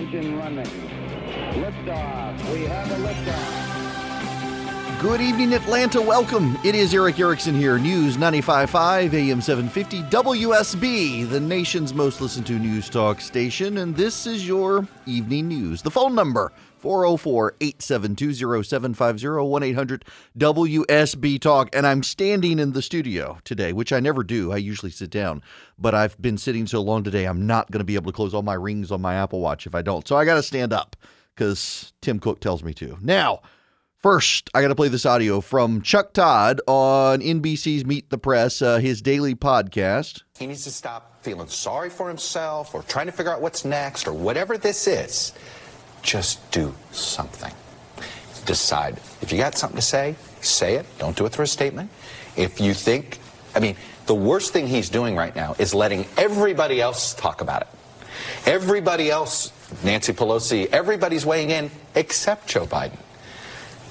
engine running. Liftoff. We have a liftoff. Good evening, Atlanta. Welcome. It is Erick Erickson here. News 95.5 AM 750 WSB, the nation's most listened to news talk station. And this is your evening news. The phone number 404 872 0750 1 800 WSB Talk. And I'm standing in the studio today, which I never do. I usually sit down. But I've been sitting so long today, I'm not going to be able to close all my rings on my Apple Watch if I don't. So I got to stand up because Tim Cook tells me to. Now, First, I got to play this audio from Chuck Todd on NBC's Meet the Press, uh, his daily podcast. He needs to stop feeling sorry for himself or trying to figure out what's next or whatever this is. Just do something. Decide. If you got something to say, say it. Don't do it through a statement. If you think, I mean, the worst thing he's doing right now is letting everybody else talk about it. Everybody else, Nancy Pelosi, everybody's weighing in except Joe Biden.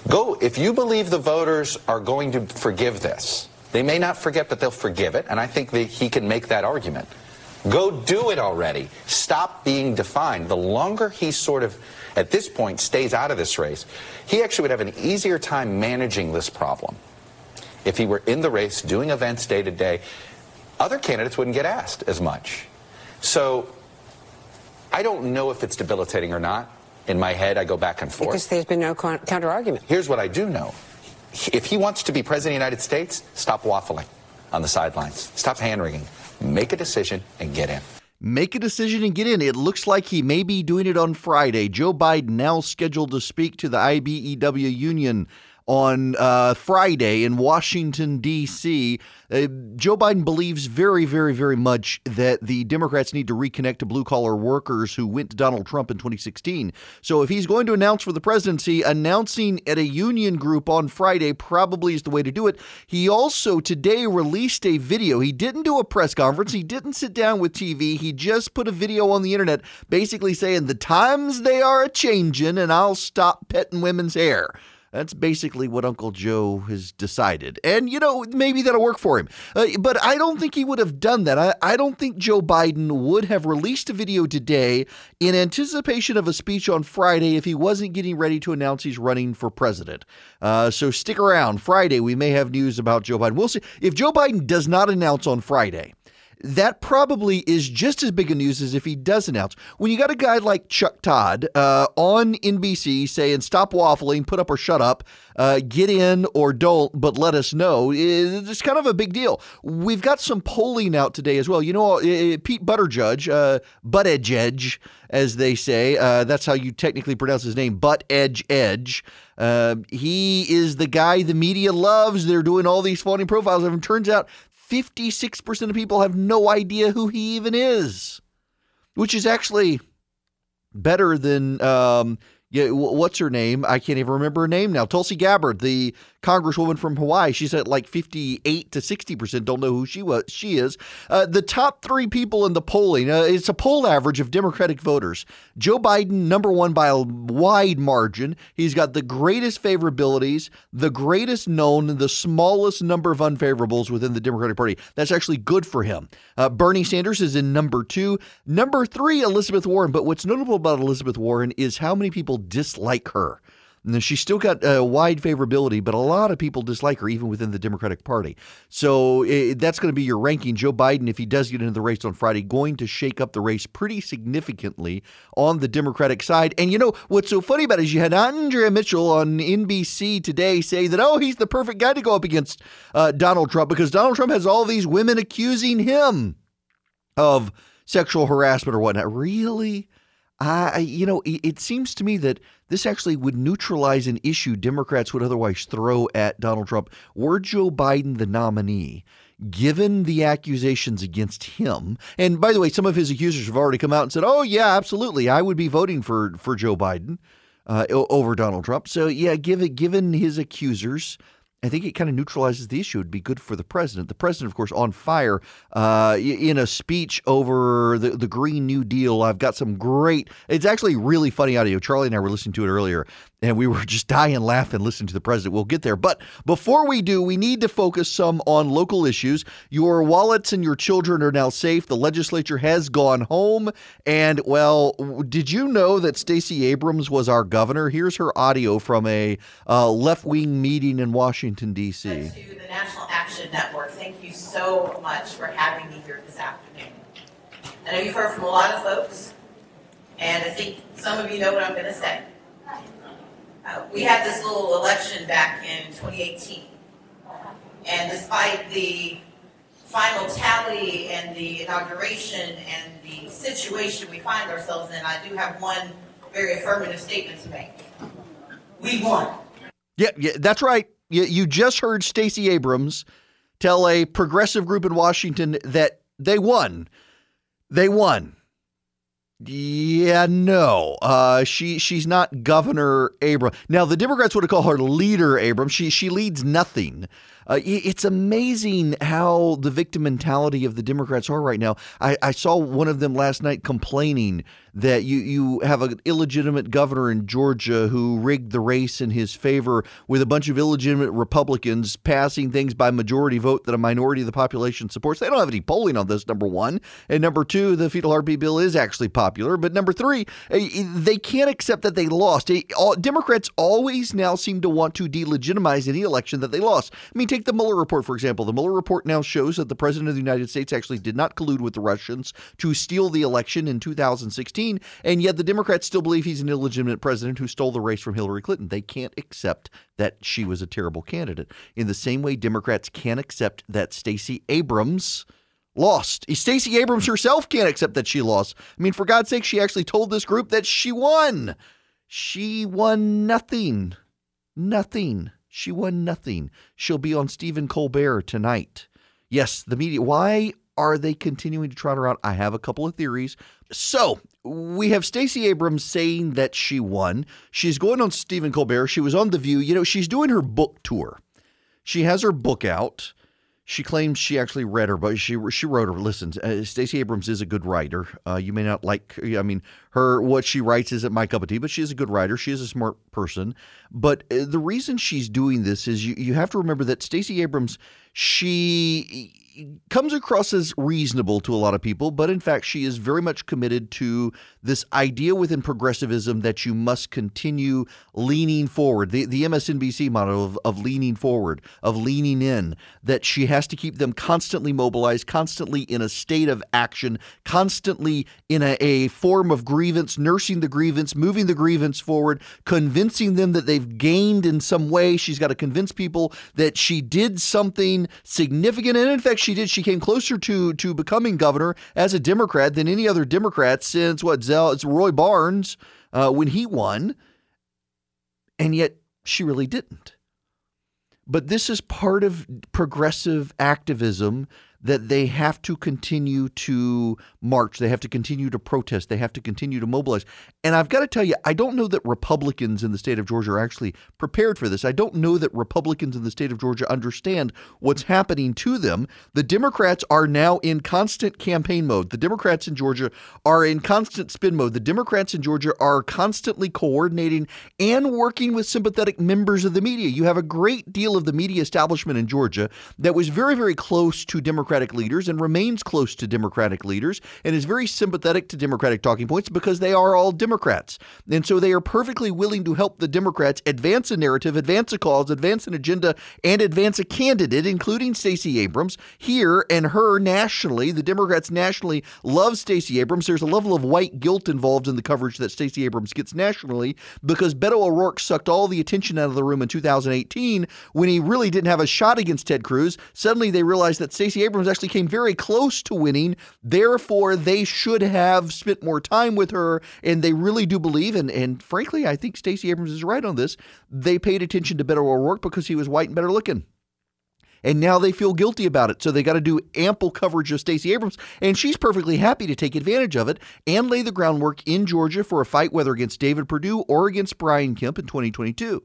Go, if you believe the voters are going to forgive this, they may not forget, but they'll forgive it, and I think that he can make that argument. Go do it already. Stop being defined. The longer he sort of, at this point, stays out of this race, he actually would have an easier time managing this problem. If he were in the race, doing events day to day, other candidates wouldn't get asked as much. So I don't know if it's debilitating or not in my head, I go back and forth. Because there's been no counter argument. Here's what I do know. If he wants to be president of the United States, stop waffling on the sidelines. Stop hand wringing. Make a decision and get in. Make a decision and get in. It looks like he may be doing it on Friday. Joe Biden now scheduled to speak to the IBEW union on uh, Friday in Washington, D.C. Uh, Joe Biden believes very, very, very much that the Democrats need to reconnect to blue collar workers who went to Donald Trump in 2016. So if he's going to announce for the presidency, announcing at a union group on Friday probably is the way to do it. He also today released a video. He didn't do a press conference, he didn't sit down with TV. He just put a video on the internet basically saying the times they are a changing and I'll stop petting women's hair. That's basically what Uncle Joe has decided. And, you know, maybe that'll work for him. Uh, but I don't think he would have done that. I, I don't think Joe Biden would have released a video today in anticipation of a speech on Friday if he wasn't getting ready to announce he's running for president. Uh, so stick around. Friday, we may have news about Joe Biden. We'll see. If Joe Biden does not announce on Friday, that probably is just as big a news as if he does announce. When you got a guy like Chuck Todd uh, on NBC saying, stop waffling, put up or shut up, uh, get in or don't, but let us know, it's kind of a big deal. We've got some polling out today as well. You know, uh, Pete Buttigieg, uh, Edge, as they say, uh, that's how you technically pronounce his name, Butt Edge Edge. Uh, he is the guy the media loves. They're doing all these funny profiles of him. Turns out 56% of people have no idea who he even is, which is actually better than um, yeah, what's her name? I can't even remember her name now. Tulsi Gabbard, the congresswoman from Hawaii. She's at like 58 to 60 percent. Don't know who she was. She is. Uh, the top three people in the polling. Uh, it's a poll average of Democratic voters. Joe Biden, number one by a wide margin. He's got the greatest favorabilities, the greatest known, the smallest number of unfavorables within the Democratic Party. That's actually good for him. Uh, Bernie Sanders is in number two. Number three, Elizabeth Warren. But what's notable about Elizabeth Warren is how many people dislike her. And she's still got a wide favorability, but a lot of people dislike her, even within the Democratic Party. So it, that's going to be your ranking. Joe Biden, if he does get into the race on Friday, going to shake up the race pretty significantly on the Democratic side. And you know what's so funny about it is you had Andrea Mitchell on NBC today say that oh he's the perfect guy to go up against uh, Donald Trump because Donald Trump has all these women accusing him of sexual harassment or whatnot. Really? I, you know, it, it seems to me that this actually would neutralize an issue Democrats would otherwise throw at Donald Trump. Were Joe Biden the nominee, given the accusations against him, and by the way, some of his accusers have already come out and said, "Oh yeah, absolutely, I would be voting for for Joe Biden uh, over Donald Trump." So yeah, given given his accusers I think it kind of neutralizes the issue. It'd be good for the president. The president, of course, on fire uh, in a speech over the, the Green New Deal. I've got some great, it's actually really funny audio. Charlie and I were listening to it earlier. And we were just dying laughing listening to the president. We'll get there. But before we do, we need to focus some on local issues. Your wallets and your children are now safe. The legislature has gone home. And, well, did you know that Stacey Abrams was our governor? Here's her audio from a uh, left wing meeting in Washington, D.C. To the National Action Network, thank you so much for having me here this afternoon. I know you've heard from a lot of folks, and I think some of you know what I'm going to say. We had this little election back in 2018, and despite the final tally and the inauguration and the situation we find ourselves in, I do have one very affirmative statement to make. We won. Yeah, yeah, that's right. You, you just heard Stacey Abrams tell a progressive group in Washington that they won. They won. Yeah, no. Uh, she she's not Governor Abrams. Now the Democrats would have called her Leader Abrams. She she leads nothing. Uh, it's amazing how the victim mentality of the Democrats are right now. I, I saw one of them last night complaining that you, you have an illegitimate governor in Georgia who rigged the race in his favor with a bunch of illegitimate Republicans passing things by majority vote that a minority of the population supports. They don't have any polling on this, number one. And number two, the fetal heartbeat bill is actually popular. But number three, eh, they can't accept that they lost. Democrats always now seem to want to delegitimize any election that they lost. I mean, Take the Mueller report, for example. The Mueller report now shows that the president of the United States actually did not collude with the Russians to steal the election in 2016, and yet the Democrats still believe he's an illegitimate president who stole the race from Hillary Clinton. They can't accept that she was a terrible candidate. In the same way, Democrats can't accept that Stacey Abrams lost. Stacey Abrams herself can't accept that she lost. I mean, for God's sake, she actually told this group that she won. She won nothing. Nothing. She won nothing. She'll be on Stephen Colbert tonight. Yes, the media. Why are they continuing to trot her out? I have a couple of theories. So we have Stacey Abrams saying that she won. She's going on Stephen Colbert. She was on The View. You know, she's doing her book tour. She has her book out. She claims she actually read her, but she she wrote her. Listen, uh, Stacey Abrams is a good writer. Uh, you may not like, I mean, her what she writes isn't my cup of tea, but she is a good writer. She is a smart person. But uh, the reason she's doing this is you you have to remember that Stacey Abrams she comes across as reasonable to a lot of people, but in fact, she is very much committed to this idea within progressivism that you must continue leaning forward. The, the MSNBC model of, of leaning forward, of leaning in, that she has to keep them constantly mobilized, constantly in a state of action, constantly in a, a form of grievance, nursing the grievance, moving the grievance forward, convincing them that they've gained in some way. She's got to convince people that she did something significant. And in fact, she did. She came closer to to becoming governor as a Democrat than any other Democrat since what Zell, it's Roy Barnes uh, when he won, and yet she really didn't. But this is part of progressive activism that they have to continue to march. They have to continue to protest. They have to continue to mobilize. And I've got to tell you, I don't know that Republicans in the state of Georgia are actually prepared for this. I don't know that Republicans in the state of Georgia understand what's happening to them. The Democrats are now in constant campaign mode. The Democrats in Georgia are in constant spin mode. The Democrats in Georgia are constantly coordinating and working with sympathetic members of the media. You have a great deal of the media establishment in Georgia that was very, very close to Democrats Democratic leaders and remains close to Democratic leaders and is very sympathetic to Democratic talking points because they are all Democrats. And so they are perfectly willing to help the Democrats advance a narrative, advance a cause, advance an agenda, and advance a candidate, including Stacey Abrams here and her nationally. The Democrats nationally love Stacey Abrams. There's a level of white guilt involved in the coverage that Stacey Abrams gets nationally because Beto O'Rourke sucked all the attention out of the room in 2018 when he really didn't have a shot against Ted Cruz. Suddenly they realized that Stacey Abrams Actually came very close to winning. Therefore, they should have spent more time with her. And they really do believe, and, and frankly, I think Stacey Abrams is right on this. They paid attention to Beto O'Rourke because he was white and better looking and now they feel guilty about it. So they got to do ample coverage of Stacey Abrams, and she's perfectly happy to take advantage of it and lay the groundwork in Georgia for a fight, whether against David Perdue or against Brian Kemp in 2022.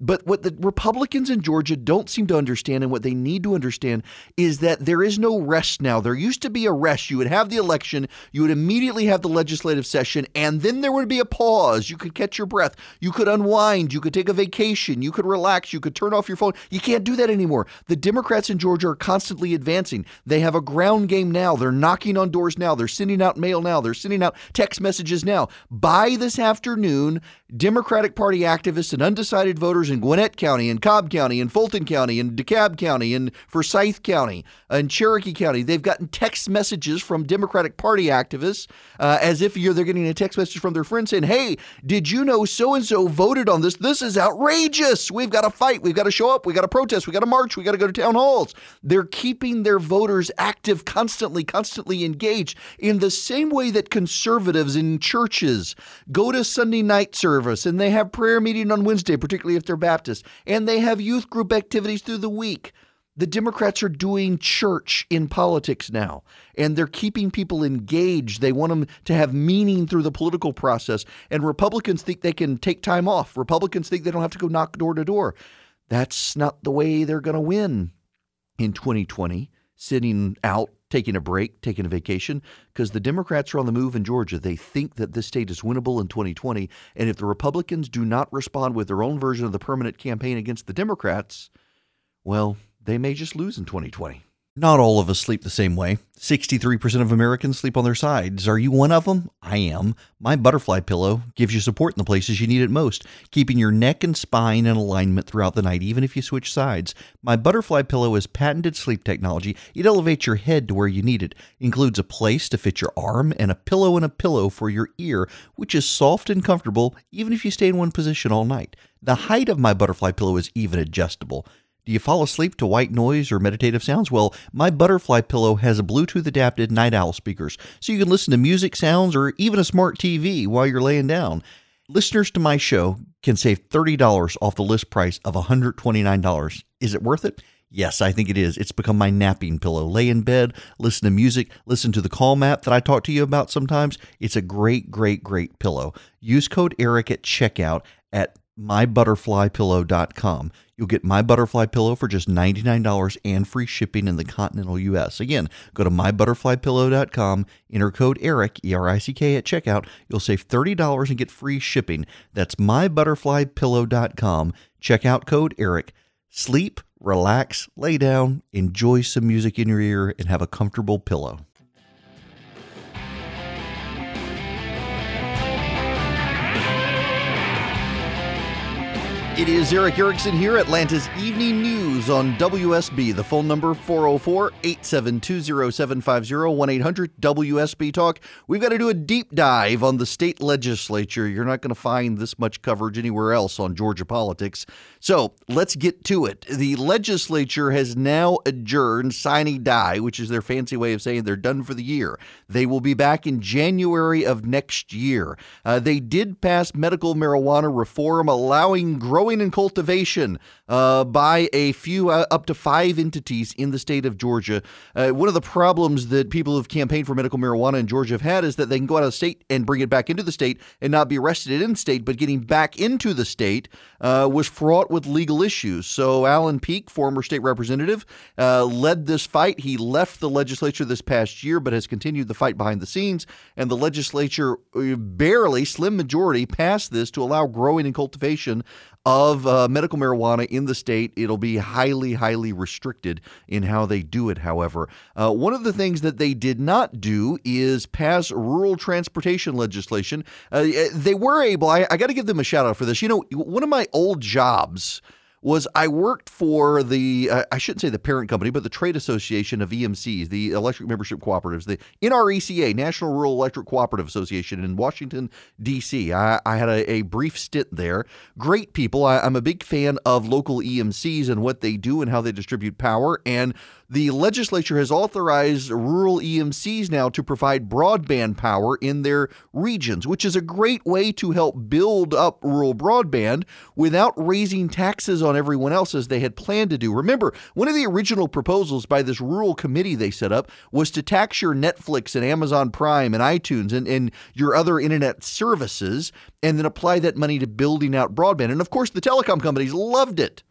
But what the Republicans in Georgia don't seem to understand and what they need to understand is that there is no rest now. There used to be a rest. You would have the election, you would immediately have the legislative session, and then there would be a pause. You could catch your breath, you could unwind, you could take a vacation, you could relax, you could turn off your phone. You can't do that anymore. The Democrats in Georgia are constantly advancing. They have a ground game now. They're knocking on doors now. They're sending out mail now. They're sending out text messages now. By this afternoon, Democratic Party activists and undecided voters in Gwinnett County and Cobb County and Fulton County and DeKalb County and Forsyth County and Cherokee County, they've gotten text messages from Democratic Party activists uh, as if they're getting a text message from their friends saying, "Hey, did you know so and so voted on this? This is outrageous. We've got to fight. We've got to show up. We've got to protest. We've got to march. We've got to go to town halls." They're keeping their voters active, constantly, constantly engaged in the same way that conservatives in churches go to Sunday night service and they have prayer meeting on Wednesday, particularly if they're Baptist, and they have youth group activities through the week. The Democrats are doing church in politics now, and they're keeping people engaged. They want them to have meaning through the political process. And Republicans think they can take time off. Republicans think they don't have to go knock door to door. That's not the way they're going to win in 2020, sitting out, taking a break, taking a vacation, because the Democrats are on the move in Georgia. They think that this state is winnable in 2020. And if the Republicans do not respond with their own version of the permanent campaign against the Democrats, well, they may just lose in 2020. Not all of us sleep the same way. 63% of Americans sleep on their sides. Are you one of them? I am. My butterfly pillow gives you support in the places you need it most, keeping your neck and spine in alignment throughout the night, even if you switch sides. My butterfly pillow is patented sleep technology. It elevates your head to where you need it, includes a place to fit your arm, and a pillow and a pillow for your ear, which is soft and comfortable even if you stay in one position all night. The height of my butterfly pillow is even adjustable. Do you fall asleep to white noise or meditative sounds? Well, my butterfly pillow has a Bluetooth adapted night owl speakers, so you can listen to music sounds or even a smart TV while you're laying down. Listeners to my show can save $30 off the list price of $129. Is it worth it? Yes, I think it is. It's become my napping pillow. Lay in bed, listen to music, listen to the Calm app that I talk to you about sometimes. It's a great, great, great pillow. Use code ERICK at checkout at mybutterflypillow.com. You'll get my butterfly pillow for just $99 and free shipping in the continental US. Again, go to mybutterflypillow.com, enter code ERICK, E R I C K at checkout. You'll save $30 and get free shipping. That's mybutterflypillow.com. Checkout code ERICK. Sleep, relax, lay down, enjoy some music in your ear, and have a comfortable pillow. It is Erick Erickson here, Atlanta's Evening News on WSB. The phone number 404 872 0750 1 800 WSB Talk. We've got to do a deep dive on the state legislature. You're not going to find this much coverage anywhere else on Georgia politics. So let's get to it. The legislature has now adjourned sine die, which is their fancy way of saying they're done for the year. They will be back in January of next year. Uh, they did pass medical marijuana reform, allowing growing and cultivation uh, by a few, uh, up to five entities in the state of Georgia. Uh, one of the problems that people who've campaigned for medical marijuana in Georgia have had is that they can go out of state and bring it back into the state and not be arrested in state, but getting back into the state uh, was fraught with legal issues. So Allen Peake, former state representative, uh, led this fight. He left the legislature this past year, but has continued the fight behind the scenes. And the legislature barely, slim majority, passed this to allow growing and cultivation of uh, medical marijuana in the state. It'll be highly, highly restricted in how they do it, however. Uh, one of the things that they did not do is pass rural transportation legislation. Uh, they were able, I, I got to give them a shout out for this. You know, one of my old jobs was I worked for the uh, I shouldn't say the parent company, but the trade association of EMCs, the electric membership cooperatives, the NRECA, National Rural Electric Cooperative Association in Washington D.C. I, I had a, a, brief stint there. Great people. I, I'm a big fan of local EMCs and what they do and how they distribute power and the legislature has authorized rural EMCs now to provide broadband power in their regions, which is a great way to help build up rural broadband without raising taxes on everyone else as they had planned to do. Remember, one of the original proposals by this rural committee they set up was to tax your Netflix and Amazon Prime and iTunes and, and your other internet services and then apply that money to building out broadband. And of course, the telecom companies loved it.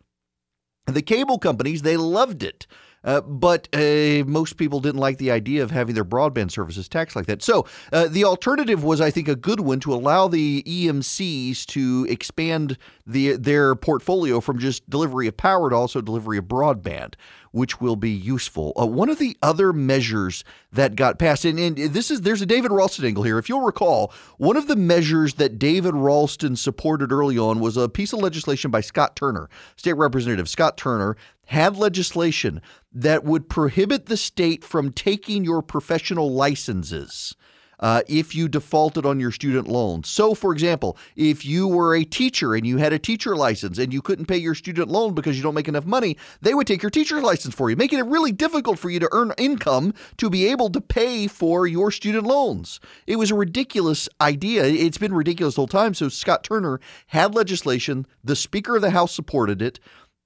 The cable companies, they loved it. Uh, but uh, most people didn't like the idea of having their broadband services taxed like that. So uh, the alternative was, I think, a good one to allow the EMCs to expand the their portfolio from just delivery of power to also delivery of broadband, which will be useful. Uh, one of the other measures that got passed, and, and this is there's a David Ralston angle here. If you'll recall, one of the measures that David Ralston supported early on was a piece of legislation by Scott Turner, State Representative Scott Turner, had legislation that would prohibit the state from taking your professional licenses. Uh, if you defaulted on your student loan. So, for example, if you were a teacher and you had a teacher license and you couldn't pay your student loan because you don't make enough money, they would take your teacher license for you, making it really difficult for you to earn income to be able to pay for your student loans. It was a ridiculous idea. It's been ridiculous the whole time. So, Scott Turner had legislation, the Speaker of the House supported it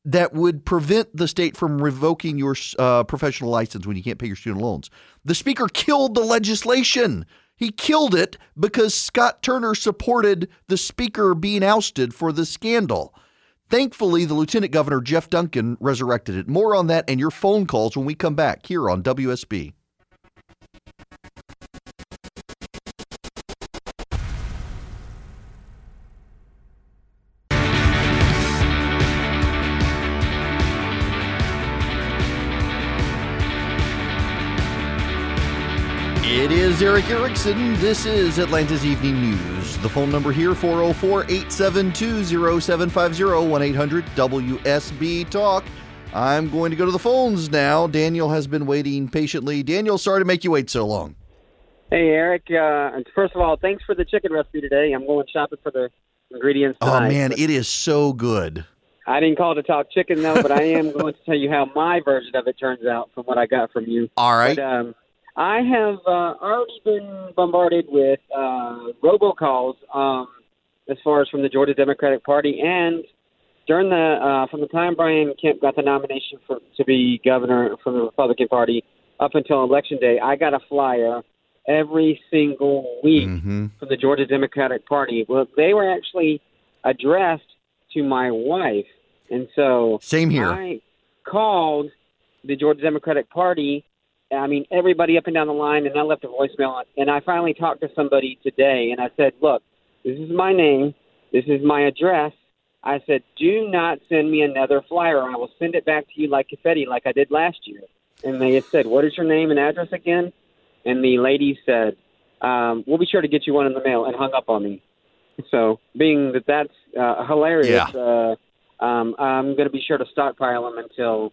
that would prevent the state from revoking your uh, professional license when you can't pay your student loans. The speaker killed the legislation. He killed it because Scott Turner supported the speaker being ousted for the scandal. Thankfully, the Lieutenant Governor, Jeff Duncan, resurrected it. More on that and your phone calls when we come back here on WSB. Erick Erickson. This is Atlanta's Evening News. The phone number here 404 872 0750 1 800 WSB Talk. I'm going to go to the phones now. Daniel has been waiting patiently. Daniel, sorry to make you wait so long. Hey, Erick. Uh, first of all, thanks for the chicken recipe today. I'm going shopping for the ingredients tonight. Oh, man, it is so good. I didn't call to talk chicken, though, but I am going to tell you how my version of it turns out from what I got from you. All right. But, um, I have uh, already been bombarded with uh, robocalls um, as far as from the Georgia Democratic Party, and during the uh, from the time Brian Kemp got the nomination for to be governor from the Republican Party up until election day, I got a flyer every single week Mhm. from the Georgia Democratic Party. Well, they were actually addressed to my wife, and so Same here. I called the Georgia Democratic Party. I mean, everybody up and down the line, and I left a voicemail. And I finally talked to somebody today, and I said, "Look, this is my name. This is my address." I said, "Do not send me another flyer. I will send it back to you like confetti, like I did last year." And they said, "What is your name and address again?" And the lady said, um, "We'll be sure to get you one in the mail," and hung up on me. So, being that that's uh, hilarious, uh, um, I'm going to be sure to stockpile them until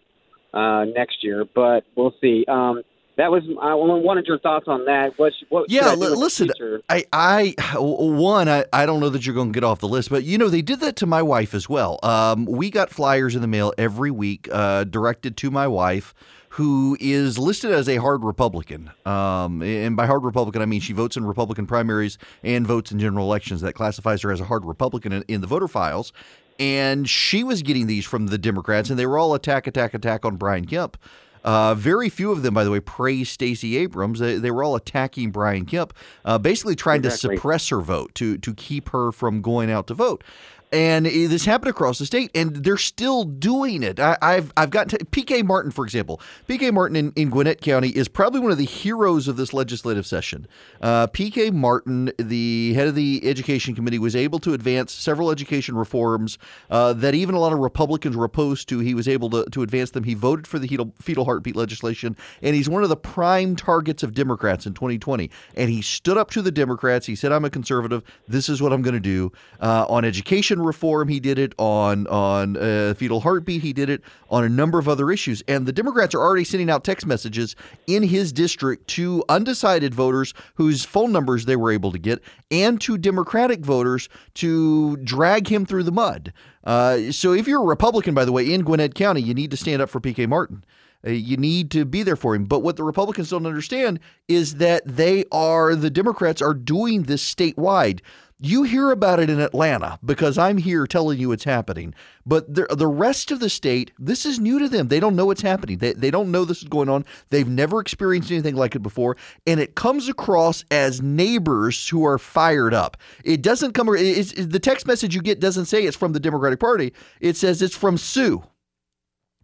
uh, next year. But we'll see. Um, that was I wanted your thoughts on that. What what? Yeah, I do li- in the listen. I, I, one, I, I don't know that you're going to get off the list, but you know they did that to my wife as well. Um, we got flyers in the mail every week, uh, directed to my wife, who is listed as a hard Republican. Um, and by hard Republican, I mean she votes in Republican primaries and votes in general elections. That classifies her as a hard Republican in, in the voter files. And she was getting these from the Democrats, and they were all attack, attack, attack on Brian Kemp. Uh, very few of them, by the way, praised Stacey Abrams. They, they were all attacking Brian Kemp, uh, basically trying Exactly. to suppress her vote to to keep her from going out to vote. And this happened across the state, and they're still doing it. I, I've I've got to, PK Martin, for example. PK Martin in, in Gwinnett County is probably one of the heroes of this legislative session. Uh, PK Martin, the head of the Education Committee, was able to advance several education reforms uh, that even a lot of Republicans were opposed to. He was able to, to advance them. He voted for the fetal, fetal heartbeat legislation, and he's one of the prime targets of Democrats in 2020. And he stood up to the Democrats. He said, "I'm a conservative. This is what I'm going to do uh, on education reform. He did it on on uh, fetal heartbeat. He did it on a number of other issues. And the Democrats are already sending out text messages in his district to undecided voters whose phone numbers they were able to get, and to Democratic voters to drag him through the mud. Uh, so if you're a Republican, by the way, in Gwinnett County, you need to stand up for PK Martin. Uh, You need to be there for him. But what the Republicans don't understand is that they are, the Democrats are doing this statewide. You hear about it in Atlanta because I'm here telling you it's happening. But the, the rest of the state, this is new to them. They don't know what's happening. They, they don't know this is going on. They've never experienced anything like it before. And it comes across as neighbors who are fired up. It doesn't come, it's, the text message you get doesn't say it's from the Democratic Party, it says it's from Sue.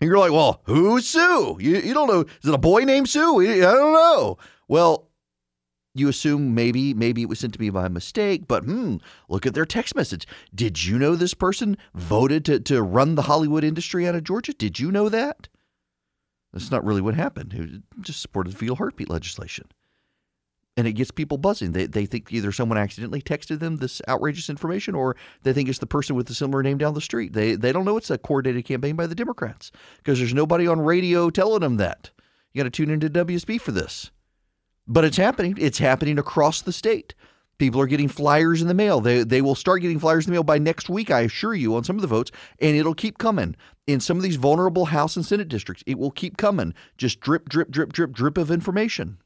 And you're like, well, who's Sue? You, you don't know. Is it a boy named Sue? I don't know. Well, you assume maybe maybe it was sent to me by mistake, but hmm, look at their text message. Did you know this person voted to, to run the Hollywood industry out of Georgia? Did you know that? That's not really what happened. He just supported the fetal heartbeat legislation. And it gets people buzzing. They, they think either someone accidentally texted them this outrageous information or they think it's the person with a similar name down the street. They, they don't know it's a coordinated campaign by the Democrats because there's nobody on radio telling them that. You got to tune into WSB for this. But it's happening. It's happening across the state. People are getting flyers in the mail. They, they will start getting flyers in the mail by next week, I assure you, on some of the votes, and it'll keep coming. In some of these vulnerable House and Senate districts, it will keep coming. Just drip, drip, drip, drip, drip of information.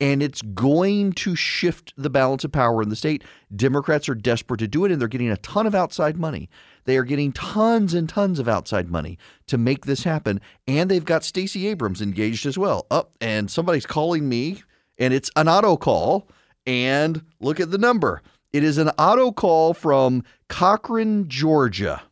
And it's going to shift the balance of power in the state. Democrats are desperate to do it, and they're getting a ton of outside money. They are getting tons and tons of outside money to make this happen. And they've got Stacey Abrams engaged as well. Up, oh, and somebody's calling me and it's an auto call. And look at the number. It is an auto call from Cochran, Georgia.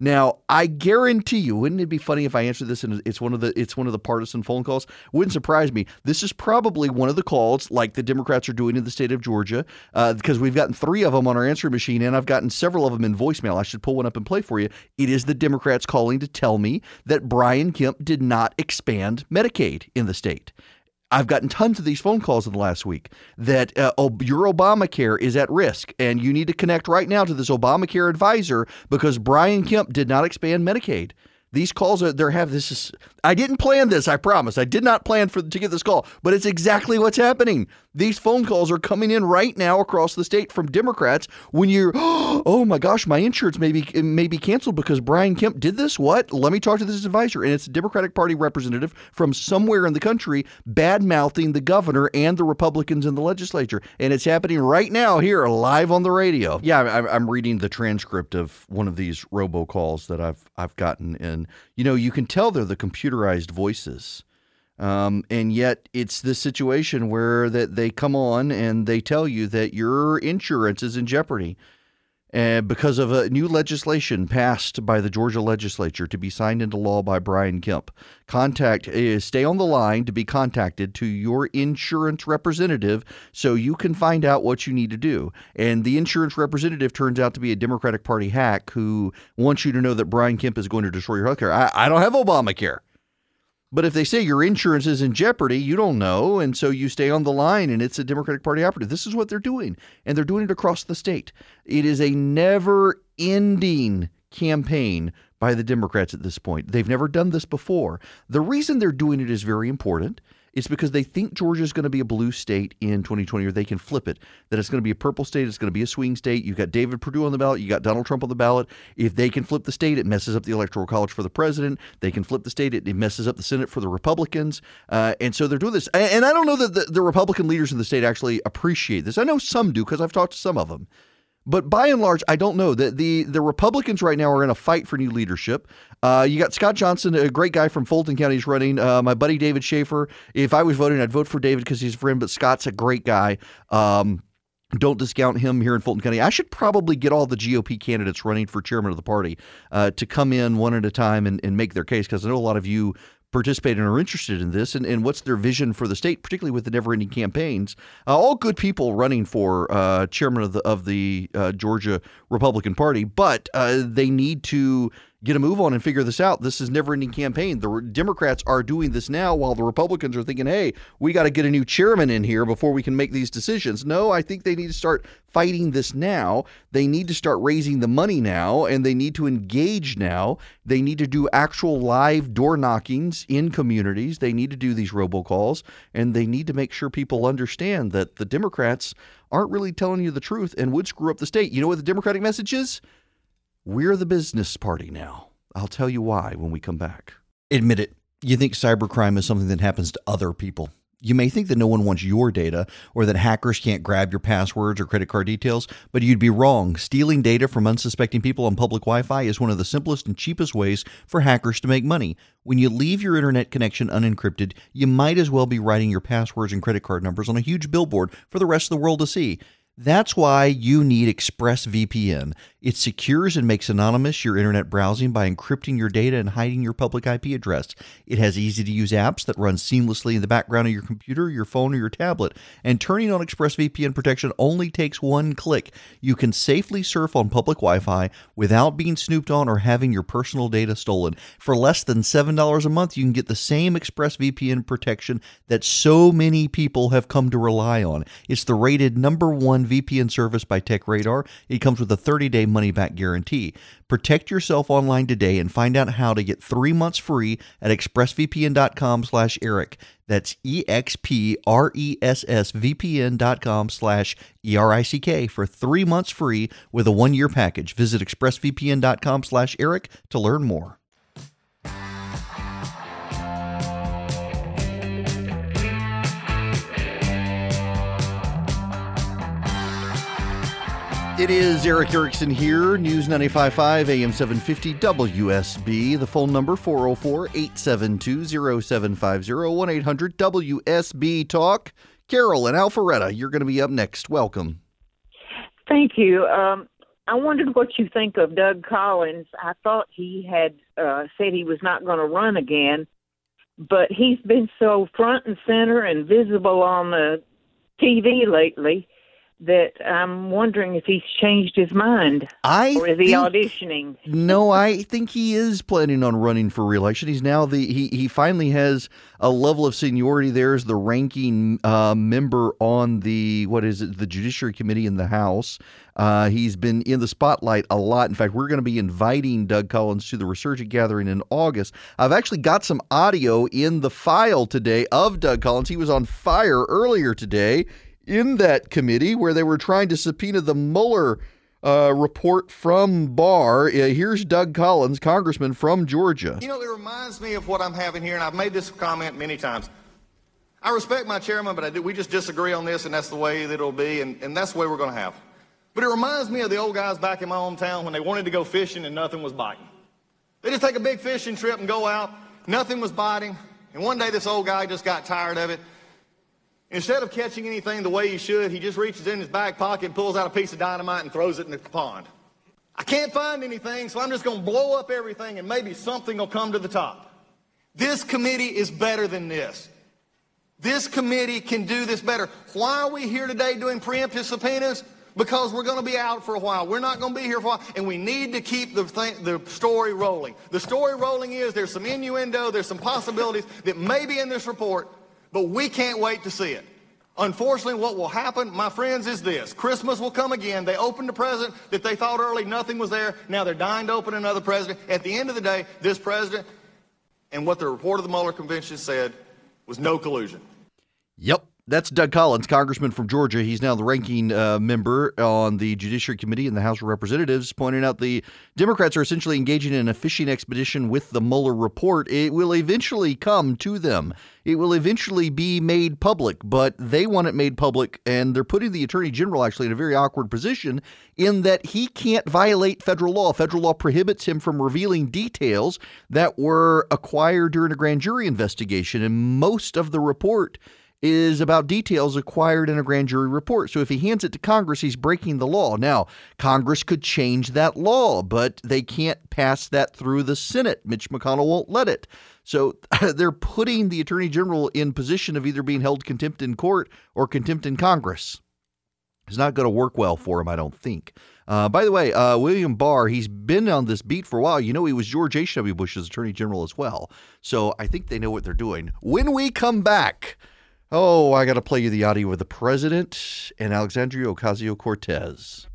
Now, I guarantee you, wouldn't it be funny if I answered this and it's one of the it's one of the partisan phone calls? Wouldn't surprise me. This is probably one of the calls like the Democrats are doing in the state of Georgia, uh, because we've gotten three of them on our answering machine, and I've gotten several of them in voicemail. I should pull one up and play for you. It is the Democrats calling to tell me that Brian Kemp did not expand Medicaid in the state. I've gotten tons of these phone calls in the last week that uh, your Obamacare is at risk, and you need to connect right now to this Obamacare advisor because Brian Kemp did not expand Medicaid. These calls are there have this is I didn't plan this, I promise. I did not plan for to get this call, but it's exactly what's happening. These phone calls are coming in right now across the state from Democrats when you're oh my gosh, my insurance may be may be canceled because Brian Kemp did this. What? Let me talk to this advisor. And it's a Democratic Party representative from somewhere in the country bad mouthing the governor and the Republicans in the legislature. And it's happening right now here live on the radio. Yeah, I'm reading the transcript of one of these robocalls that I've I've gotten in you know, you can tell they're the computerized voices. Um, and yet it's this situation where that they come on and they tell you that your insurance is in jeopardy uh, because of a new legislation passed by the Georgia legislature to be signed into law by Brian Kemp. Contact uh, stay on the line to be contacted to your insurance representative so you can find out what you need to do. And the insurance representative turns out to be a Democratic Party hack who wants you to know that Brian Kemp is going to destroy your health care. I, I don't have Obamacare. But if they say your insurance is in jeopardy, you don't know. And so you stay on the line and it's a Democratic Party operative. This is what they're doing. And they're doing it across the state. It is a never ending campaign by the Democrats at this point. They've never done this before. The reason they're doing it is very important. It's because they think Georgia is going to be a blue state in 2020, or they can flip it. That it's going to be a purple state. It's going to be a swing state. You've got David Perdue on the ballot. You got Donald Trump on the ballot. If they can flip the state, it messes up the electoral college for the president. They can flip the state. It, messes up the Senate for the Republicans. Uh, and so they're doing this. And, and I don't know that the, the Republican leaders in the state actually appreciate this. I know some do because I've talked to some of them. But by and large, I don't know that the the Republicans right now are in a fight for new leadership. Uh, you got Scott Johnson, a great guy from Fulton County, is running. Uh, my buddy David Shafer. If I was voting, I'd vote for David because he's a friend. But Scott's a great guy. Um, don't discount him here in Fulton County. I should probably get all the GOP candidates running for chairman of the party uh, to come in one at a time and, and make their case because I know a lot of you participate and are interested in this and, and what's their vision for the state, particularly with the never ending campaigns. Uh, all good people running for uh, chairman of the, of the uh, Georgia Republican Party, but uh, they need to get a move on and figure this out. This is never ending campaign. The Democrats are doing this now while the Republicans are thinking, hey, we got to get a new chairman in here before we can make these decisions. No, I think they need to start fighting this now. They need to start raising the money now and they need to engage now. They need to do actual live door knockings in communities. They need to do these robocalls and they need to make sure people understand that the Democrats aren't really telling you the truth and would screw up the state. You know what the Democratic message is? We're the business party now. I'll tell you why when we come back. Admit it. You think cybercrime is something that happens to other people. You may think that no one wants your data or that hackers can't grab your passwords or credit card details, but you'd be wrong. Stealing data from unsuspecting people on public Wi Fi is one of the simplest and cheapest ways for hackers to make money. When you leave your internet connection unencrypted, you might as well be writing your passwords and credit card numbers on a huge billboard for the rest of the world to see. That's why you need ExpressVPN. It secures and makes anonymous your internet browsing by encrypting your data and hiding your public IP address. It has easy to use apps that run seamlessly in the background of your computer, your phone, or your tablet. And turning on ExpressVPN protection only takes one click. You can safely surf on public Wi Fi without being snooped on or having your personal data stolen. For less than $7 a month, you can get the same ExpressVPN protection that so many people have come to rely on. It's the rated number one VPN service by TechRadar. It comes with a 30 day money back guarantee. Protect yourself online today and find out how to get three months free at expressvpn.com slash Erick. That's E-X-P-R-E-S-S-V-P-N dot com slash E-R-I-C-K for three months free with a one-year package. Visit expressvpn.com slash Erick to learn more. It is Erick Erickson here, News 95.5 AM 750 WSB. The phone number 404-872-0750 800 WSB Talk. Carol and Alpharetta, you're going to be up next. Welcome. Thank you. Um, I wondered what you think of Doug Collins. I thought he had uh, said he was not going to run again, but he's been so front and center and visible on the TV lately that I'm wondering if he's changed his mind. I or is he think- auditioning? No, I think he is planning on running for reelection. He's now the he he finally has a level of seniority there as the ranking uh, member on the what is it the Judiciary Committee in the House. Uh, he's been in the spotlight a lot. In fact, we're going to be inviting Doug Collins to the Resurgent Gathering in August. I've actually got some audio in the file today of Doug Collins. He was on fire earlier today in that committee where they were trying to subpoena the Mueller uh, report from Barr. Uh, here's Doug Collins, congressman from Georgia. You know, it reminds me of what I'm having here, and I've made this comment many times. I respect my chairman, but do, we just disagree on this, and that's the way that it'll be, and, and that's the way we're going to have. But it reminds me of the old guys back in my hometown when they wanted to go fishing and nothing was biting. They just take a big fishing trip and go out, nothing was biting, and one day this old guy just got tired of it. Instead of catching anything the way he should, he just reaches in his back pocket and pulls out a piece of dynamite and throws it in the pond. I can't find anything, so I'm just going to blow up everything and maybe something will come to the top. This committee is better than this. This committee can do this better. Why are we here today doing preemptive subpoenas? Because we're going to be out for a while. We're not going to be here for a while, and we need to keep the, thing, the story rolling. The story rolling is there's some innuendo, there's some possibilities that may be in this report, but we can't wait to see it. Unfortunately, what will happen, my friends, is this. Christmas will come again. They opened a present that they thought early nothing was there. Now they're dying to open another president. At the end of the day, this president and what the report of the Mueller Convention said was no collusion. Yep. That's Doug Collins, congressman from Georgia. He's now the ranking uh, member on the Judiciary Committee in the House of Representatives, pointing out the Democrats are essentially engaging in a fishing expedition with the Mueller report. It will eventually come to them. It will eventually be made public, but they want it made public, and they're putting the Attorney General actually in a very awkward position in that he can't violate federal law. Federal law prohibits him from revealing details that were acquired during a grand jury investigation, and most of the report is about details acquired in a grand jury report. So if he hands it to Congress, he's breaking the law. Now, Congress could change that law, but they can't pass that through the Senate. Mitch McConnell won't let it. So they're putting the Attorney General in position of either being held contempt in court or contempt in Congress. It's not going to work well for him, I don't think. Uh, by the way, uh, William Barr, he's been on this beat for a while. You know, he was George H.W. Bush's Attorney General as well. So I think they know what they're doing. When we come back, Oh, I got to play you the audio of the president and Alexandria Ocasio Cortez.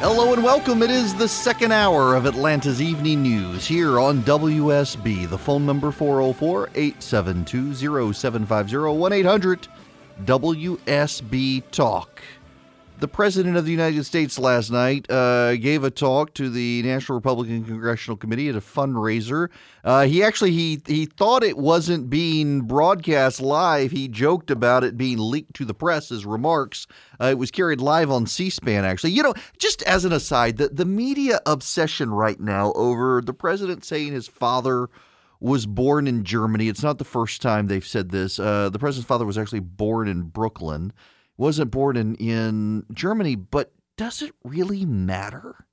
Hello and welcome. It is the second hour of Atlanta's Evening News here on WSB. The phone number 404 872 0750 1 800 WSB Talk. The President of the United States last night uh, gave a talk to the National Republican Congressional Committee at a fundraiser. Uh, he actually he he thought it wasn't being broadcast live. He joked about it being leaked to the press. His remarks. Uh, it was carried live on C-SPAN. Actually, you know, just as an aside, the the media obsession right now over the president saying his father was born in Germany. It's not the first time they've said this. Uh, the president's father was actually born in Brooklyn wasn't born in, in Germany, but does it really matter?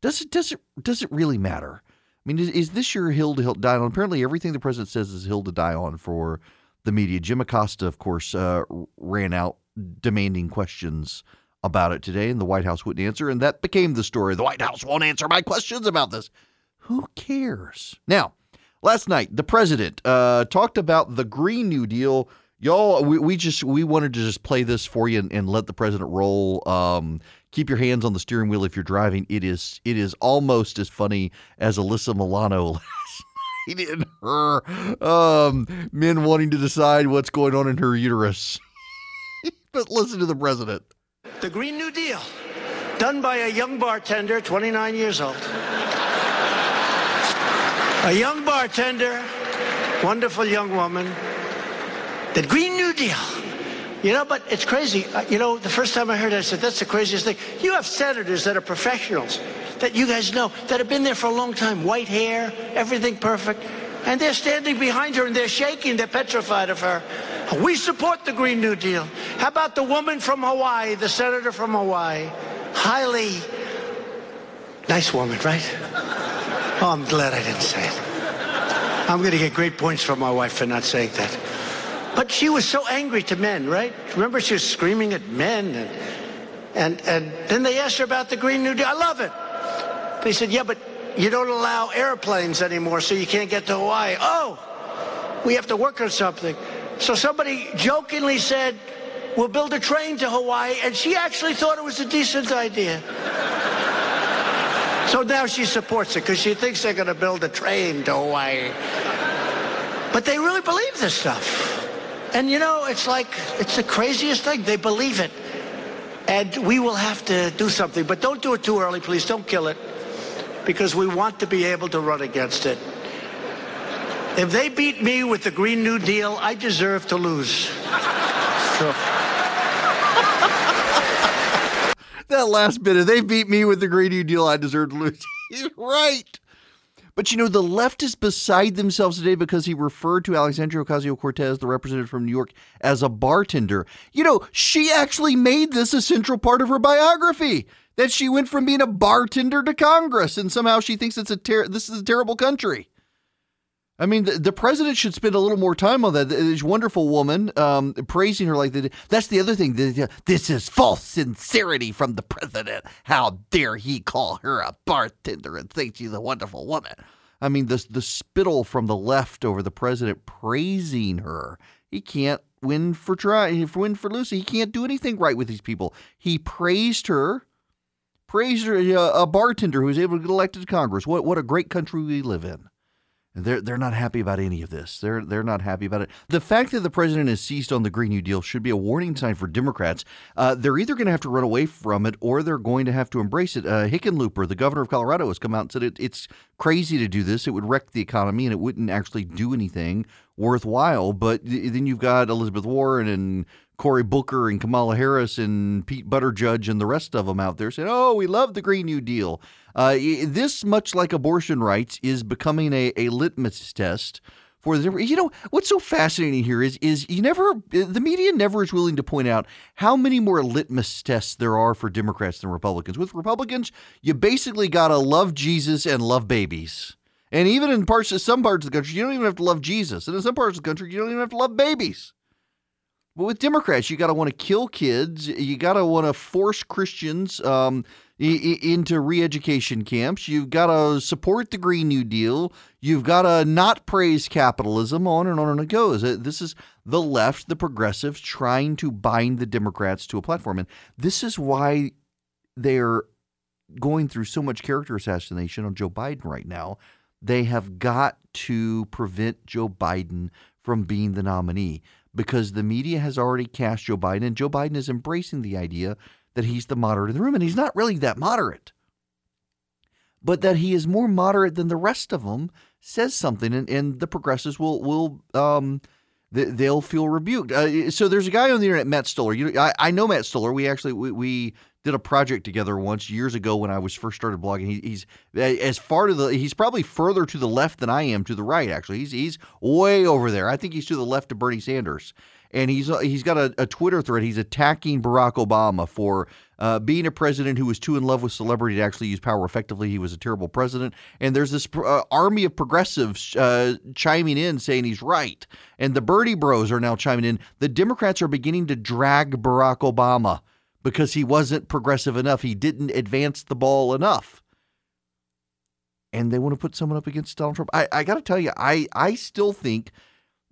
Does it does it does it really matter? I mean, is, is this your hill to die on? Apparently, everything the president says is hill to die on for the media. Jim Acosta, of course, uh, ran out demanding questions about it today, and the White House wouldn't answer, and that became the story. The White House won't answer my questions about this. Who cares? Now, last night, the president uh, talked about the Green New Deal y'all we, we just we wanted to just play this for you and, and let the president roll. Um, keep your hands on the steering wheel if you're driving. It is it is almost as funny as Alyssa Milano last night in her um, men wanting to decide what's going on in her uterus. But listen to the president. The green new deal done by a young bartender 29 years old. A young bartender wonderful young woman the Green New Deal. You know, but it's crazy. Uh, you know, the first time I heard it, I said, that's the craziest thing. You have senators that are professionals, that you guys know, that have been there for a long time, white hair, everything perfect, and they're standing behind her and they're shaking, they're petrified of her. We support the Green New Deal. How about the woman from Hawaii, the senator from Hawaii? Highly nice woman, right? Oh, I'm glad I didn't say it. I'm going to get great points from my wife for not saying that. But she was so angry to men, right? Remember, she was screaming at men. And, and, and then they asked her about the Green New Deal. I love it. They said, yeah, but you don't allow airplanes anymore, so you can't get to Hawaii. Oh, we have to work on something. So somebody jokingly said, we'll build a train to Hawaii, and she actually thought it was a decent idea. so now she supports it because she thinks they're going to build a train to Hawaii. But they really believe this stuff. And you know, it's like, it's the craziest thing. They believe it. And we will have to do something. But don't do it too early, please. Don't kill it. Because we want to be able to run against it. If they beat me with the Green New Deal, I deserve to lose. That last bit if they beat me with the Green New Deal, I deserve to lose. He's right. But you know, the left is beside themselves today because he referred to Alexandria Ocasio Cortez, the representative from New York, as a bartender. You know, she actually made this a central part of her biography that she went from being a bartender to Congress, and somehow she thinks it's a ter- this is a terrible country. I mean, the, the, president should spend a little more time on that. This wonderful woman, um, praising her like that. That's the other thing. This is false sincerity from the president. How dare he call her a bartender and think she's a wonderful woman? I mean, the the spittle from the left over the president praising her. He can't win for try, win for Lucy. He can't do anything right with these people. He praised her, praised her, a bartender who was able to get elected to Congress. What what a great country we live in. They're they're not happy about any of this. They're they're not happy about it. The fact that the president has seized on the Green New Deal should be a warning sign for Democrats. Uh, they're either going to have to run away from it or they're going to have to embrace it. Uh, Hickenlooper, the governor of Colorado, has come out and said it, it's crazy to do this. It would wreck the economy and it wouldn't actually do anything worthwhile. But then you've got Elizabeth Warren and Cory Booker and Kamala Harris and Pete Buttigieg and the rest of them out there saying, "Oh, we love the Green New Deal." Uh, this, much like abortion rights, is becoming a, a litmus test for the you know what's so fascinating here is is you never the media never is willing to point out how many more litmus tests there are for Democrats than Republicans. With Republicans, you basically gotta love Jesus and love babies. And even in parts of some parts of the country, you don't even have to love Jesus. And in some parts of the country, you don't even have to love babies. But with Democrats, you got to want to kill kids. You got to want to force Christians um, into re-education camps. You've got to support the Green New Deal. You've got to not praise capitalism. On and on and it goes. Uh, this is the left, the progressives, trying to bind the Democrats to a platform, and this is why they're going through so much character assassination on Joe Biden right now. They have got to prevent Joe Biden from being the nominee because the media has already cast Joe Biden, and Joe Biden is embracing the idea that he's the moderate in the room, and he's not really that moderate. But that he is more moderate than the rest of them says something, and, and the progressives will will um, they'll feel rebuked. Uh, so there's a guy on the internet, Matt Stoller. You, I, I know Matt Stoller. We actually we, we did a project together once years ago when I was first started blogging. He, he's as far to the he's probably further to the left than I am to the right. Actually, he's he's way over there. I think he's to the left of Bernie Sanders, and he's he's got a, a Twitter thread. He's attacking Barack Obama for uh, being a president who was too in love with celebrity to actually use power effectively. He was a terrible president. And there's this uh, army of progressives uh, chiming in saying he's right. And the Bernie Bros are now chiming in. The Democrats are beginning to drag Barack Obama because he wasn't progressive enough. He didn't advance the ball enough. And they want to put someone up against Donald Trump. I, I got to tell you, I, I still think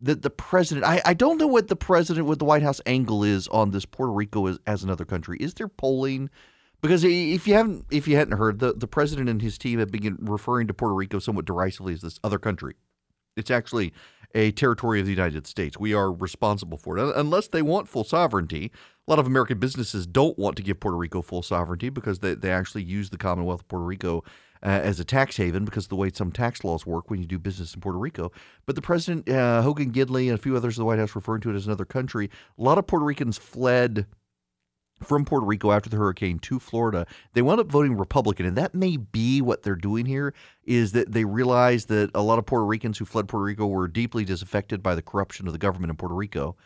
that the president, I, I don't know what the president, with the White House angle is on this Puerto Rico as, as another country. Is there polling? Because if you haven't, if you hadn't heard, the, the president and his team have been referring to Puerto Rico somewhat derisively as this other country. It's actually a territory of the United States. We are responsible for it, unless they want full sovereignty a lot of American businesses don't want to give Puerto Rico full sovereignty because they, they actually use the Commonwealth of Puerto Rico uh, as a tax haven because of the way some tax laws work when you do business in Puerto Rico. But the president, uh, Hogan Gidley, and a few others of the White House referring to it as another country. A lot of Puerto Ricans fled from Puerto Rico after the hurricane to Florida. They wound up voting Republican, and that may be what they're doing here. Is that they realize that a lot of Puerto Ricans who fled Puerto Rico were deeply disaffected by the corruption of the government in Puerto Rico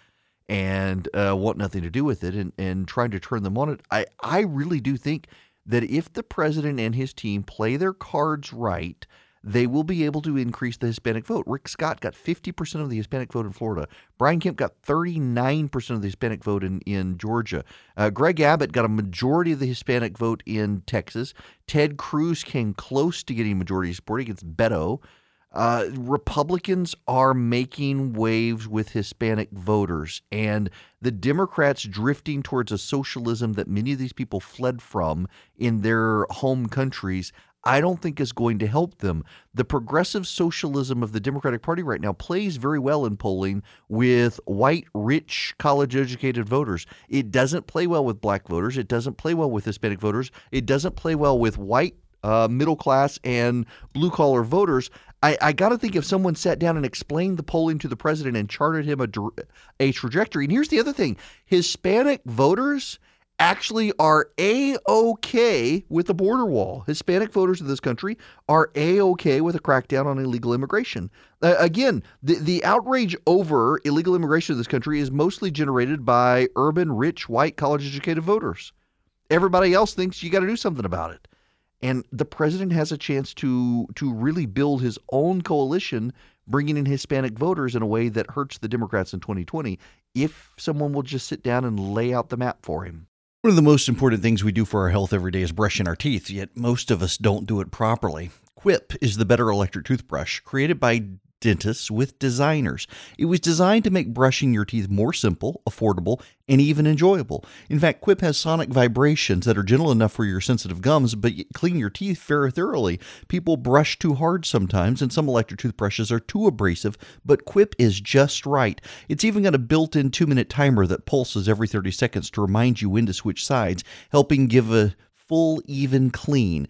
and uh, want nothing to do with it and, and trying to turn them on it. I, I really do think that if the president and his team play their cards right, they will be able to increase the Hispanic vote. Rick Scott got 50% of the Hispanic vote in Florida. Brian Kemp got 39% of the Hispanic vote in, in Georgia. Uh, Greg Abbott got a majority of the Hispanic vote in Texas. Ted Cruz came close to getting majority support against Beto. Uh, Republicans are making waves with Hispanic voters, and the Democrats drifting towards a socialism that many of these people fled from in their home countries. I don't think is going to help them. The progressive socialism of the Democratic Party right now plays very well in polling with white, rich, college educated voters. It doesn't play well with black voters. It doesn't play well with Hispanic voters. It doesn't play well with white, uh, middle class, and blue collar voters. I, I got to think if someone sat down and explained the polling to the president and charted him a, a trajectory. And here's the other thing Hispanic voters actually are a okay with the border wall. Hispanic voters in this country are a okay with a crackdown on illegal immigration. Uh, again, the the outrage over illegal immigration in this country is mostly generated by urban, rich, white, college educated voters. Everybody else thinks you got to do something about it and the president has a chance to to really build his own coalition bringing in Hispanic voters in a way that hurts the Democrats in 2020 if someone will just sit down and lay out the map for him. One of the most important things we do for our health every day is brushing our teeth, yet most of us don't do it properly. Quip is the better electric toothbrush created by dentists with designers. It was designed to make brushing your teeth more simple, affordable, and even enjoyable. In fact, Quip has sonic vibrations that are gentle enough for your sensitive gums, but clean your teeth very thoroughly. People brush too hard sometimes, and some electric toothbrushes are too abrasive, but Quip is just right. It's even got a built in two minute timer that pulses every 30 seconds to remind you when to switch sides, helping give a full, even clean.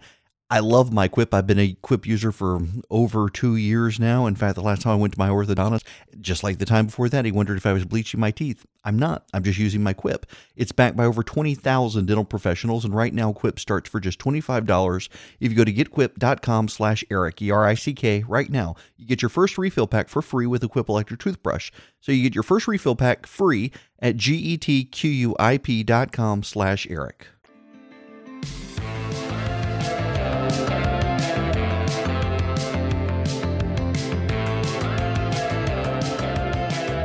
I love my Quip. I've been a Quip user for over two years now. In fact, the last time I went to my orthodontist, just like the time before that, he wondered if I was bleaching my teeth. I'm not. I'm just using my Quip. It's backed by over 20,000 dental professionals, and right now Quip starts for just $25. If you go to getquip.com slash Erick, E-R-I-C-K, right now, you get your first refill pack for free with a Quip electric toothbrush. So you get your first refill pack free at getquip.com slash Erick.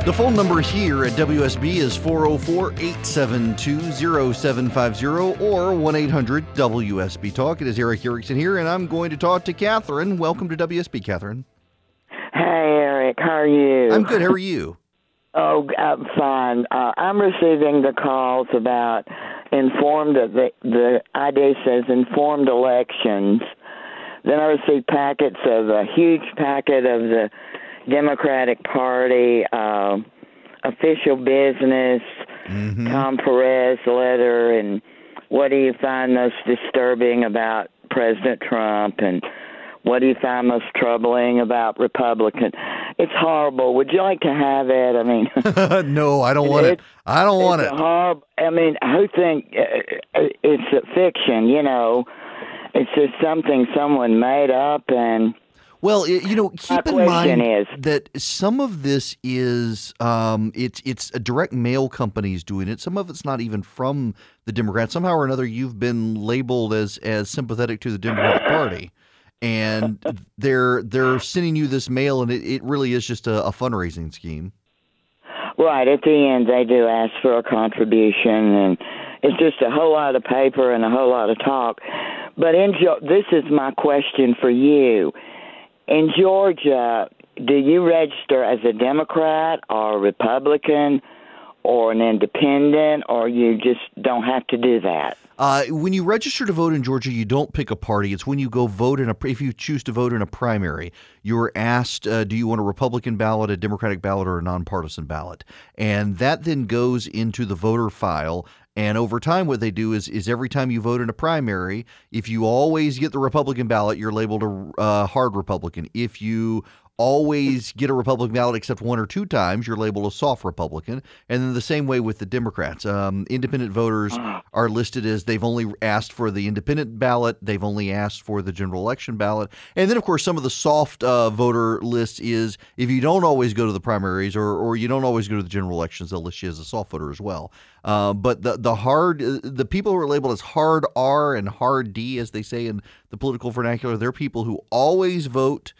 The phone number here at WSB is 404 872 0750 or 1 800 WSB Talk. It is Erick Erickson here, and I'm going to talk to Catherine. Welcome to WSB, Catherine. Hey, Eric. How are you? I'm good. How are you? Oh, I'm fine. Uh, I'm receiving the calls about informed the the ID says informed elections. Then I received packets of a huge packet of the Democratic Party uh, official business, Mm-hmm. Tom Perez letter, and what do you find most disturbing about President Trump, and what do you find most troubling about Republican? It's horrible. Would you like to have it? I mean, no, I don't want it. I don't want it. horrible. I mean, who think uh, it's a fiction? You know, it's just something someone made up, and Well, you know, My keep in mind is- that some of this is um, it's it's a direct mail companies doing it. Some of it's not even from the Democrats. Somehow or another, you've been labeled as as sympathetic to the Democratic Party, and they're they're sending you this mail, and it, it really is just a, a fundraising scheme. right at the end they do ask for a contribution, and it's just a whole lot of paper and a whole lot of talk. But in this is my question for you. In Georgia, do you register as a Democrat or a Republican or an independent, or you just don't have to do that? Uh, when you register to vote in Georgia, you don't pick a party. It's when you go vote in a. If you choose to vote in a primary, you're asked, uh, do you want a Republican ballot, a Democratic ballot, or a nonpartisan ballot? And that then goes into the voter file. And over time, what they do is, is every time you vote in a primary, if you always get the Republican ballot, you're labeled a uh, hard Republican. If you always get a Republican ballot except one or two times, you're labeled a soft Republican. And then the same way with the Democrats. Um, independent voters are listed as they've only asked for the independent ballot, they've only asked for the general election ballot. And then, of course, some of the soft uh, voter list is if you don't always go to the primaries or, or you don't always go to the general elections, they'll list you as a soft voter as well. Uh, but the the hard uh, the people who are labeled as hard R and hard D, as they say in the political vernacular, they're people who always vote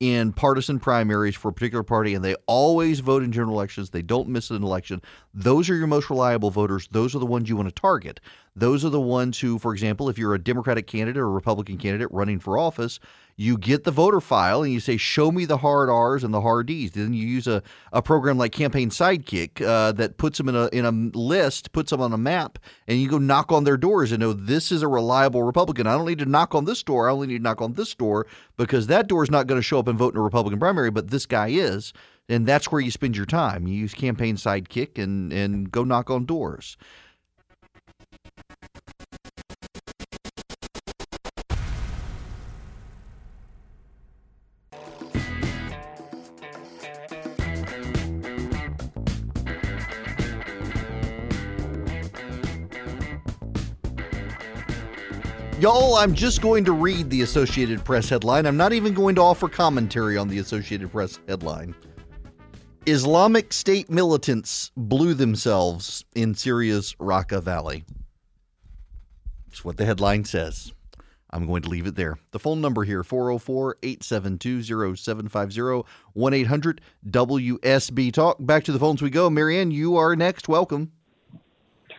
in partisan primaries for a particular party and they always vote in general elections. They don't miss an election. Those are your most reliable voters. Those are the ones you want to target. Those are the ones who, for example, if you're a Democratic candidate or Republican candidate running for office, you get the voter file and you say, Show me the hard R's and the hard D's. Then you use a, a program like Campaign Sidekick uh, that puts them in a, in a list, puts them on a map, and you go knock on their doors and know this is a reliable Republican. I don't need to knock on this door. I only need to knock on this door because that door is not going to show up and vote in a Republican primary, but this guy is. And that's where you spend your time. You use Campaign Sidekick and, and go knock on doors. Y'all, I'm just going to read the Associated Press headline. I'm not even going to offer commentary on the Associated Press headline. Islamic State militants blew themselves in Syria's Raqqa Valley. That's what the headline says. I'm going to leave it there. The phone number here 404 872 0750 1 800 WSB Talk. Back to the phones we go. Marianne, you are next. Welcome.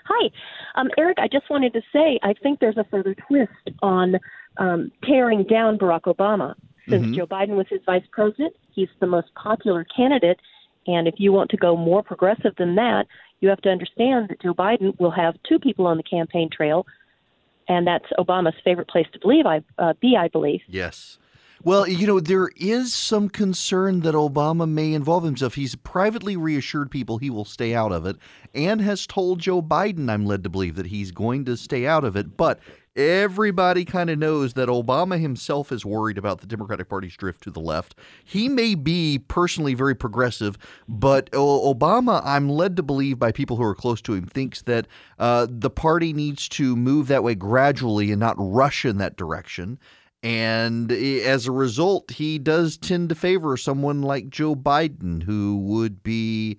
Hi. Um, Erick, I just wanted to say I think there's a further twist on um, tearing down Barack Obama. Since Mhm. Joe Biden was his vice president, he's the most popular candidate. And if you want to go more progressive than that, you have to understand that Joe Biden will have two people on the campaign trail, and that's Obama's favorite place to believe I uh, be, I believe. Yes. Well, you know, there is some concern that Obama may involve himself. He's privately reassured people he will stay out of it and has told Joe Biden, I'm led to believe, that he's going to stay out of it. But everybody kind of knows that Obama himself is worried about the Democratic Party's drift to the left. He may be personally very progressive, but Obama, I'm led to believe by people who are close to him, thinks that uh, the party needs to move that way gradually and not rush in that direction. And as a result, he does tend to favor someone like Joe Biden, who would be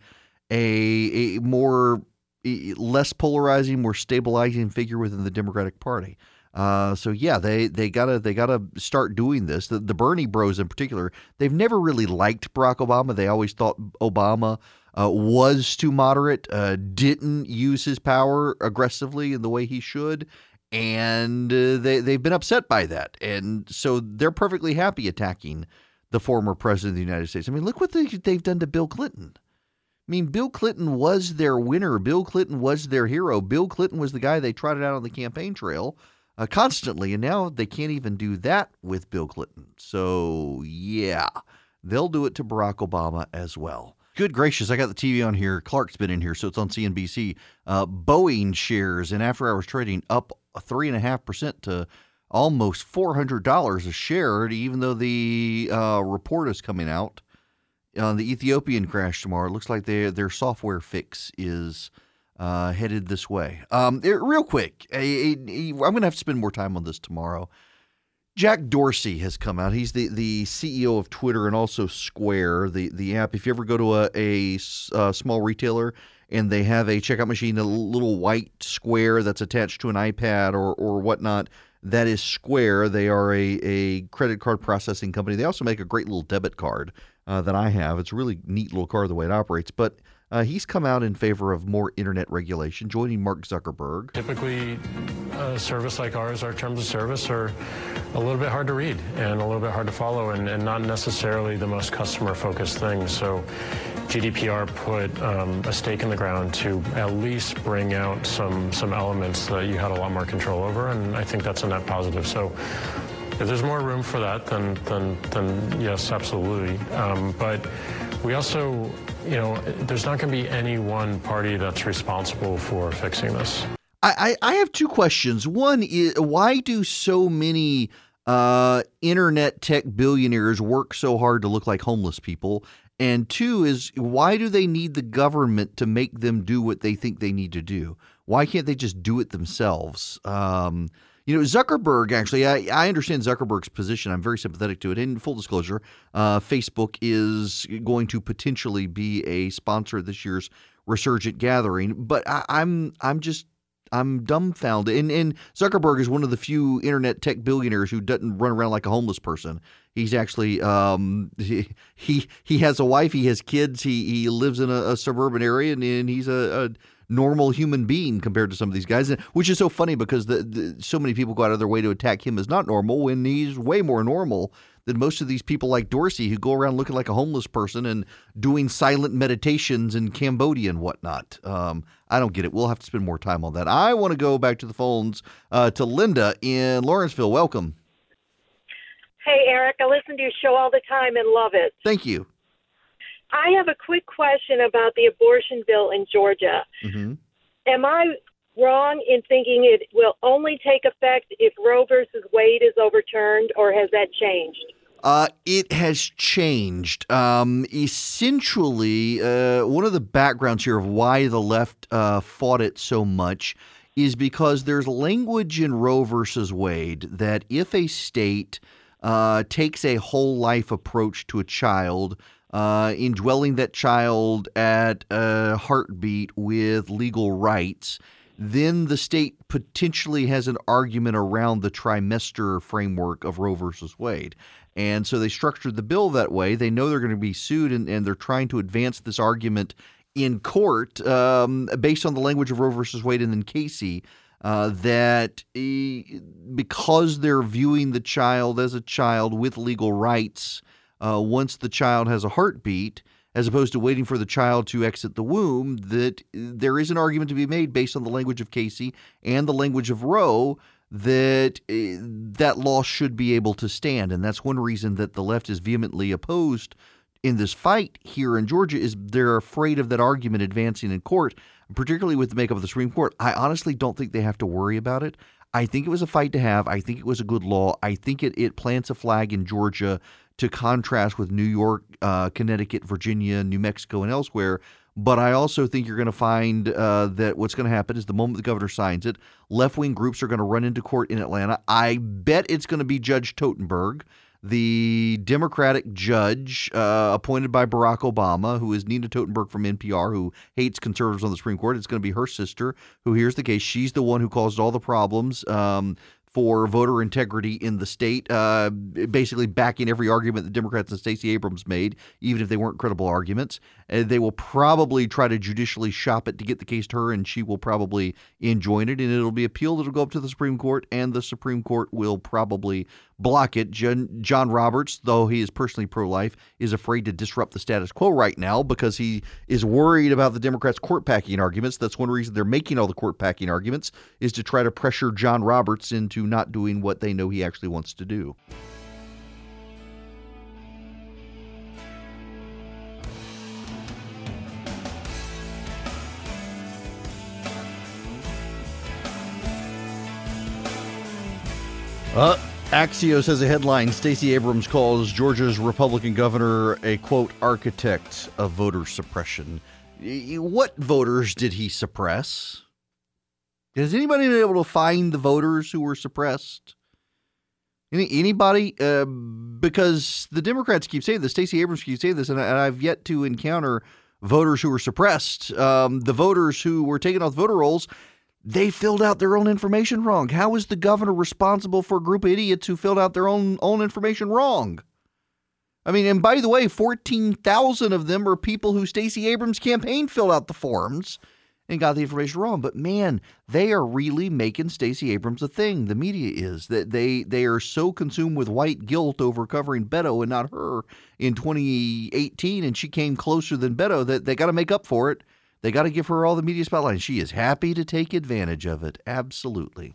a, a more less polarizing, more stabilizing figure within the Democratic Party. Uh, so yeah, they they gotta they gotta start doing this. The, the Bernie Bros in particular, they've never really liked Barack Obama. They always thought Obama uh, was too moderate, uh, didn't use his power aggressively in the way he should, and uh, they they've been upset by that, and so they're perfectly happy attacking the former president of the United States. I mean, look what they, they've done to Bill Clinton. I mean, Bill Clinton was their winner. Bill Clinton was their hero. Bill Clinton was the guy they trotted out on the campaign trail uh, constantly, and now they can't even do that with Bill Clinton. So, yeah, they'll do it to Barack Obama as well. Good gracious, I got the TV on here. Clark's been in here, so it's on CNBC. Uh, Boeing shares in after hours trading up 3.5% to almost $400 a share, even though the uh, report is coming out on the Ethiopian crash tomorrow. It looks like their their software fix is uh, headed this way. Um, real quick, I, am going to have to spend more time on this tomorrow. Jack Dorsey has come out. He's the, the CEO of Twitter and also Square, the, the app. If you ever go to a, a, a small retailer and they have a checkout machine, a little white square that's attached to an iPad or, or whatnot, that is Square. They are a, a credit card processing company. They also make a great little debit card uh, that I have. It's a really neat little card the way it operates. But uh, he's come out in favor of more internet regulation, joining Mark Zuckerberg. Typically, a service like ours, our terms of service are a little bit hard to read and a little bit hard to follow and, and not necessarily the most customer focused thing. So GDPR put um, a stake in the ground to at least bring out some, some elements that you had a lot more control over, and I think that's a net positive. So if there's more room for that, then, then, then yes, absolutely. Um, but we also, you know, there's not going to be any one party that's responsible for fixing this. I, I have two questions. One is why do so many uh, internet tech billionaires work so hard to look like homeless people? And two is why do they need the government to make them do what they think they need to do? Why can't they just do it themselves? Um, you know, Zuckerberg, actually, I, I understand Zuckerberg's position. I'm very sympathetic to it. In full disclosure, uh, Facebook is going to potentially be a sponsor of this year's Resurgent Gathering, but I, I'm I'm just I'm dumbfounded. And, and Zuckerberg is one of the few internet tech billionaires who doesn't run around like a homeless person. He's actually um, he, he he has a wife, he has kids, he he lives in a, a suburban area, and, and he's a, a normal human being compared to some of these guys, which is so funny because the, the, so many people go out of their way to attack him as not normal when he's way more normal than most of these people like Dorsey who go around looking like a homeless person and doing silent meditations in Cambodia and whatnot. Um, I don't get it. We'll have to spend more time on that. I want to go back to the phones uh, to Linda in Lawrenceville. Welcome. Hey, Erick. I listen to your show all the time and love it. Thank you. I have a quick question about the abortion bill in Georgia. Mm-hmm. Am I wrong in thinking it will only take effect if Roe versus Wade is overturned, or has that changed? Uh, it has changed. Um, essentially, uh, one of the backgrounds here of why the left uh, fought it so much is because there's language in Roe versus Wade that if a state uh, takes a whole life approach to a child, uh, indwelling that child at a heartbeat with legal rights, then the state potentially has an argument around the trimester framework of Roe versus Wade. And so they structured the bill that way. They know they're going to be sued, and, and they're trying to advance this argument in court um, based on the language of Roe versus Wade and then Casey. Uh, that because they're viewing the child as a child with legal rights, uh, once the child has a heartbeat, as opposed to waiting for the child to exit the womb, that there is an argument to be made based on the language of Casey and the language of Roe that uh, that law should be able to stand. And that's one reason that the left is vehemently opposed in this fight here in Georgia is they're afraid of that argument advancing in court, particularly with the makeup of the Supreme Court. I honestly don't think they have to worry about it. I think it was a fight to have. I think it was a good law. I think it, it plants a flag in Georgia to contrast with New York, uh, Connecticut, Virginia, New Mexico, and elsewhere. But I also think you're going to find uh, that what's going to happen is the moment the governor signs it, left wing groups are going to run into court in Atlanta. I bet it's going to be Judge Totenberg, the Democratic judge uh, appointed by Barack Obama, who is Nina Totenberg from NPR, who hates conservatives on the Supreme Court. It's going to be her sister who hears the case. She's the one who caused all the problems. Um, for voter integrity in the state, uh, basically backing every argument the Democrats and Stacey Abrams made, even if they weren't credible arguments. Uh, they will probably try to judicially shop it to get the case to her, and she will probably enjoin it, and it'll be appealed. It'll go up to the Supreme Court, and the Supreme Court will probably block it. John, John Roberts, though he is personally pro life, is afraid to disrupt the status quo right now because he is worried about the Democrats' court packing arguments. That's one reason they're making all the court packing arguments, is to try to pressure John Roberts into not doing what they know he actually wants to do. Uh, Axios has a headline Stacey Abrams calls Georgia's Republican governor a quote architect of voter suppression. What voters did he suppress? Has anybody been able to find the voters who were suppressed? Any, anybody? Uh, because the Democrats keep saying this, Stacey Abrams keeps saying this, and, I, have yet to encounter voters who were suppressed. Um, the voters who were taken off voter rolls they filled out their own information wrong. How is the governor responsible for a group of idiots who filled out their own own information wrong? I mean, and by the way, 14,000 of them are people who Stacey Abrams' campaign filled out the forms and got the information wrong. But man, they are really making Stacey Abrams a thing. The media is that they they are so consumed with white guilt over covering Beto and not her in 2018, and she came closer than Beto that they got to make up for it they got to give her all the media spotlight. She is happy to take advantage of it. Absolutely.